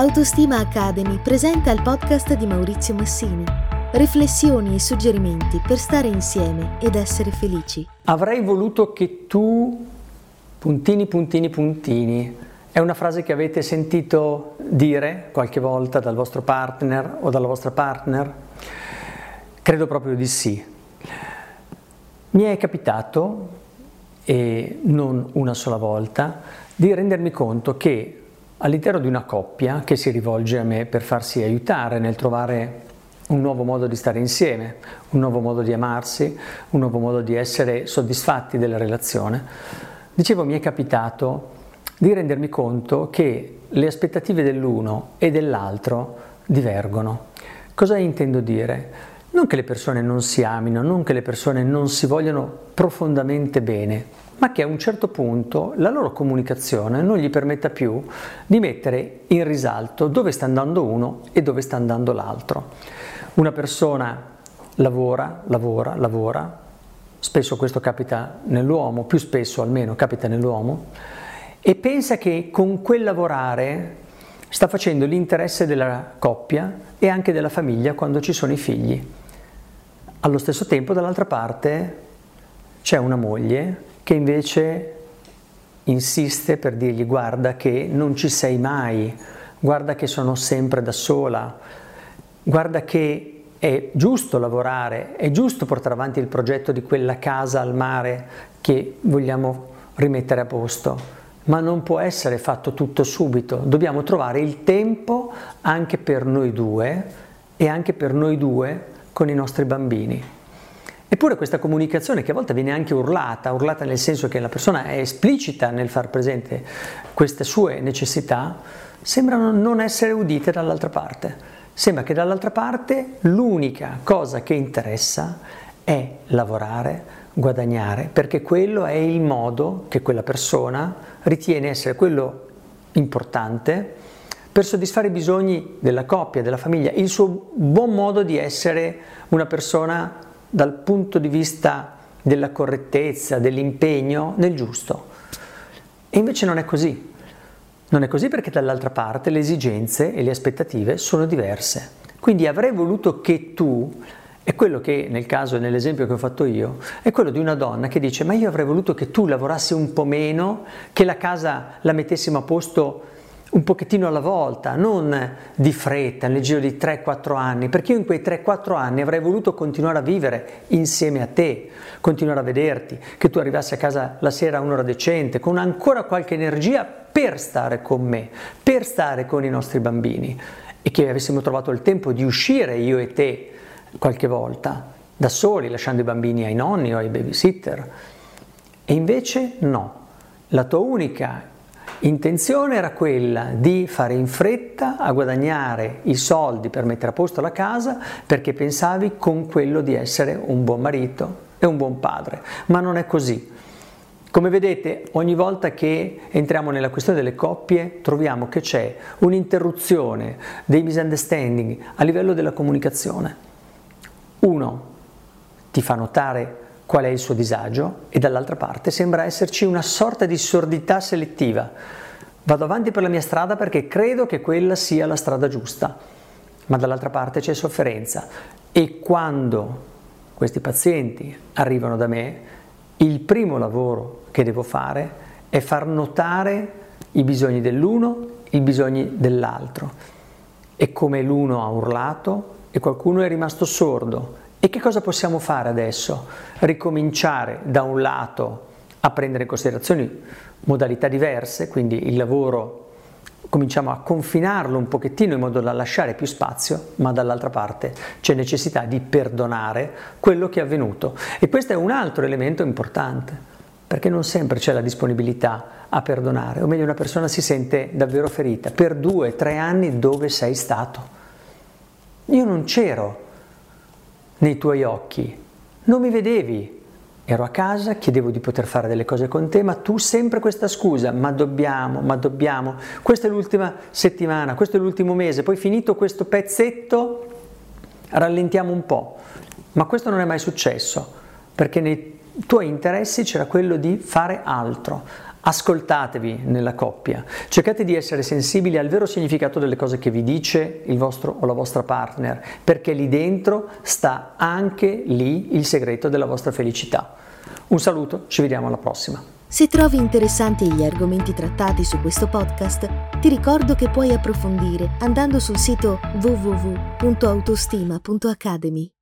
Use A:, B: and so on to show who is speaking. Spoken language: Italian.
A: Autostima Academy presenta il podcast di Maurizio Massini. Riflessioni e suggerimenti per stare insieme ed essere felici.
B: Avrei voluto che tu puntini puntini puntini. È una frase che avete sentito dire qualche volta dal vostro partner o dalla vostra partner? Credo proprio di sì. Mi è capitato, e non una sola volta, di rendermi conto che all'interno di una coppia che si rivolge a me per farsi aiutare nel trovare un nuovo modo di stare insieme, un nuovo modo di amarsi, un nuovo modo di essere soddisfatti della relazione, dicevo mi è capitato di rendermi conto che le aspettative dell'uno e dell'altro divergono. Cosa intendo dire? Non che le persone non si amino, non che le persone non si vogliano profondamente bene, ma che a un certo punto la loro comunicazione non gli permetta più di mettere in risalto dove sta andando uno e dove sta andando l'altro. Una persona lavora, lavora, lavora, spesso questo capita nell'uomo, più spesso almeno capita nell'uomo, e pensa che con quel lavorare sta facendo l'interesse della coppia e anche della famiglia quando ci sono i figli. Allo stesso tempo, dall'altra parte, c'è una moglie che invece insiste per dirgli guarda che non ci sei mai, guarda che sono sempre da sola, guarda che è giusto lavorare, è giusto portare avanti il progetto di quella casa al mare che vogliamo rimettere a posto, ma non può essere fatto tutto subito, dobbiamo trovare il tempo anche per noi due e anche per noi due con i nostri bambini. Eppure questa comunicazione che a volte viene anche urlata, urlata nel senso che la persona è esplicita nel far presente queste sue necessità, sembrano non essere udite dall'altra parte. Sembra che dall'altra parte l'unica cosa che interessa è lavorare, guadagnare, perché quello è il modo che quella persona ritiene essere quello importante per soddisfare i bisogni della coppia, della famiglia, il suo buon modo di essere una persona dal punto di vista della correttezza, dell'impegno nel giusto. E invece non è così. Non è così perché dall'altra parte le esigenze e le aspettative sono diverse. Quindi avrei voluto che tu, è quello che nel caso e nell'esempio che ho fatto io, è quello di una donna che dice ma io avrei voluto che tu lavorassi un po' meno, che la casa la mettessimo a posto un pochettino alla volta, non di fretta, nel giro di 3-4 anni, perché io in quei 3-4 anni avrei voluto continuare a vivere insieme a te, continuare a vederti, che tu arrivassi a casa la sera a un'ora decente, con ancora qualche energia per stare con me, per stare con i nostri bambini e che avessimo trovato il tempo di uscire io e te qualche volta, da soli, lasciando i bambini ai nonni o ai babysitter. E invece no, la tua unica Intenzione era quella di fare in fretta a guadagnare i soldi per mettere a posto la casa perché pensavi con quello di essere un buon marito e un buon padre, ma non è così. Come vedete, ogni volta che entriamo nella questione delle coppie, troviamo che c'è un'interruzione dei misunderstanding a livello della comunicazione. Uno ti fa notare qual è il suo disagio e dall'altra parte sembra esserci una sorta di sordità selettiva. Vado avanti per la mia strada perché credo che quella sia la strada giusta, ma dall'altra parte c'è sofferenza e quando questi pazienti arrivano da me, il primo lavoro che devo fare è far notare i bisogni dell'uno, i bisogni dell'altro e come l'uno ha urlato e qualcuno è rimasto sordo e che cosa possiamo fare adesso? Ricominciare da un lato a prendere in considerazione modalità diverse, quindi il lavoro cominciamo a confinarlo un pochettino in modo da lasciare più spazio, ma dall'altra parte c'è necessità di perdonare quello che è avvenuto. E questo è un altro elemento importante, perché non sempre c'è la disponibilità a perdonare, o meglio una persona si sente davvero ferita. Per due, tre anni dove sei stato? Io non c'ero nei tuoi occhi. Non mi vedevi. Ero a casa, chiedevo di poter fare delle cose con te, ma tu sempre questa scusa, ma dobbiamo, ma dobbiamo. Questa è l'ultima settimana, questo è l'ultimo mese, poi finito questo pezzetto rallentiamo un po'. Ma questo non è mai successo, perché nei tuoi interessi c'era quello di fare altro, Ascoltatevi nella coppia, cercate di essere sensibili al vero significato delle cose che vi dice il vostro o la vostra partner, perché lì dentro sta anche lì il segreto della vostra felicità. Un saluto, ci vediamo alla prossima.
A: Se trovi interessanti gli argomenti trattati su questo podcast, ti ricordo che puoi approfondire andando sul sito www.autostima.academy.